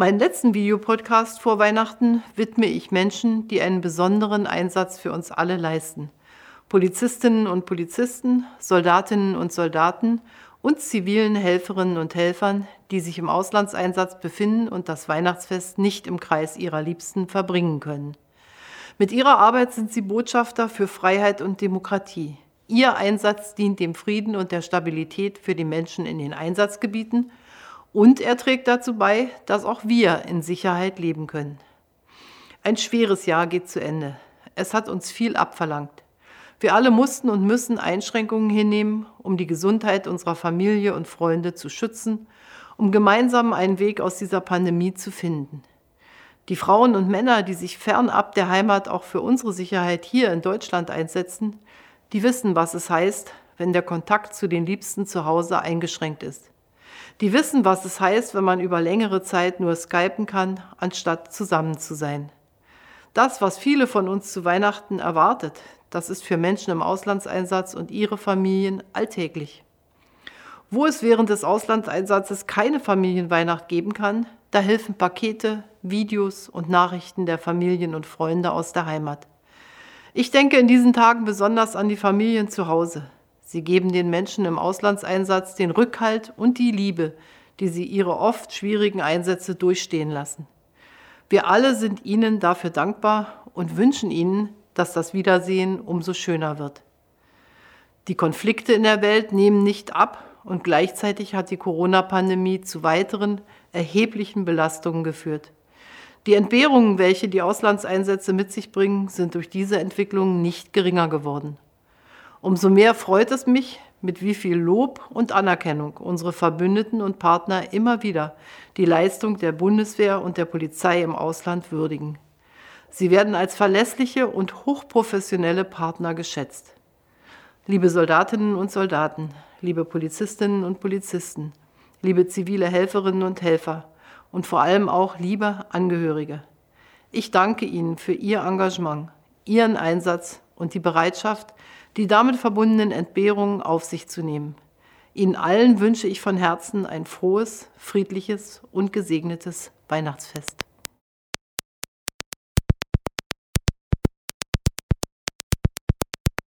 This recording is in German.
Meinen letzten Videopodcast vor Weihnachten widme ich Menschen, die einen besonderen Einsatz für uns alle leisten. Polizistinnen und Polizisten, Soldatinnen und Soldaten und zivilen Helferinnen und Helfern, die sich im Auslandseinsatz befinden und das Weihnachtsfest nicht im Kreis ihrer Liebsten verbringen können. Mit ihrer Arbeit sind sie Botschafter für Freiheit und Demokratie. Ihr Einsatz dient dem Frieden und der Stabilität für die Menschen in den Einsatzgebieten und er trägt dazu bei, dass auch wir in Sicherheit leben können. Ein schweres Jahr geht zu Ende. Es hat uns viel abverlangt. Wir alle mussten und müssen Einschränkungen hinnehmen, um die Gesundheit unserer Familie und Freunde zu schützen, um gemeinsam einen Weg aus dieser Pandemie zu finden. Die Frauen und Männer, die sich fernab der Heimat auch für unsere Sicherheit hier in Deutschland einsetzen, die wissen, was es heißt, wenn der Kontakt zu den Liebsten zu Hause eingeschränkt ist. Die wissen, was es heißt, wenn man über längere Zeit nur skypen kann, anstatt zusammen zu sein. Das, was viele von uns zu Weihnachten erwartet, das ist für Menschen im Auslandseinsatz und ihre Familien alltäglich. Wo es während des Auslandseinsatzes keine Familienweihnacht geben kann, da helfen Pakete, Videos und Nachrichten der Familien und Freunde aus der Heimat. Ich denke in diesen Tagen besonders an die Familien zu Hause, Sie geben den Menschen im Auslandseinsatz den Rückhalt und die Liebe, die sie ihre oft schwierigen Einsätze durchstehen lassen. Wir alle sind ihnen dafür dankbar und wünschen ihnen, dass das Wiedersehen umso schöner wird. Die Konflikte in der Welt nehmen nicht ab und gleichzeitig hat die Corona-Pandemie zu weiteren erheblichen Belastungen geführt. Die Entbehrungen, welche die Auslandseinsätze mit sich bringen, sind durch diese Entwicklung nicht geringer geworden. Umso mehr freut es mich, mit wie viel Lob und Anerkennung unsere Verbündeten und Partner immer wieder die Leistung der Bundeswehr und der Polizei im Ausland würdigen. Sie werden als verlässliche und hochprofessionelle Partner geschätzt. Liebe Soldatinnen und Soldaten, liebe Polizistinnen und Polizisten, liebe zivile Helferinnen und Helfer und vor allem auch liebe Angehörige. Ich danke Ihnen für Ihr Engagement, Ihren Einsatz und die Bereitschaft, die damit verbundenen Entbehrungen auf sich zu nehmen. Ihnen allen wünsche ich von Herzen ein frohes, friedliches und gesegnetes Weihnachtsfest.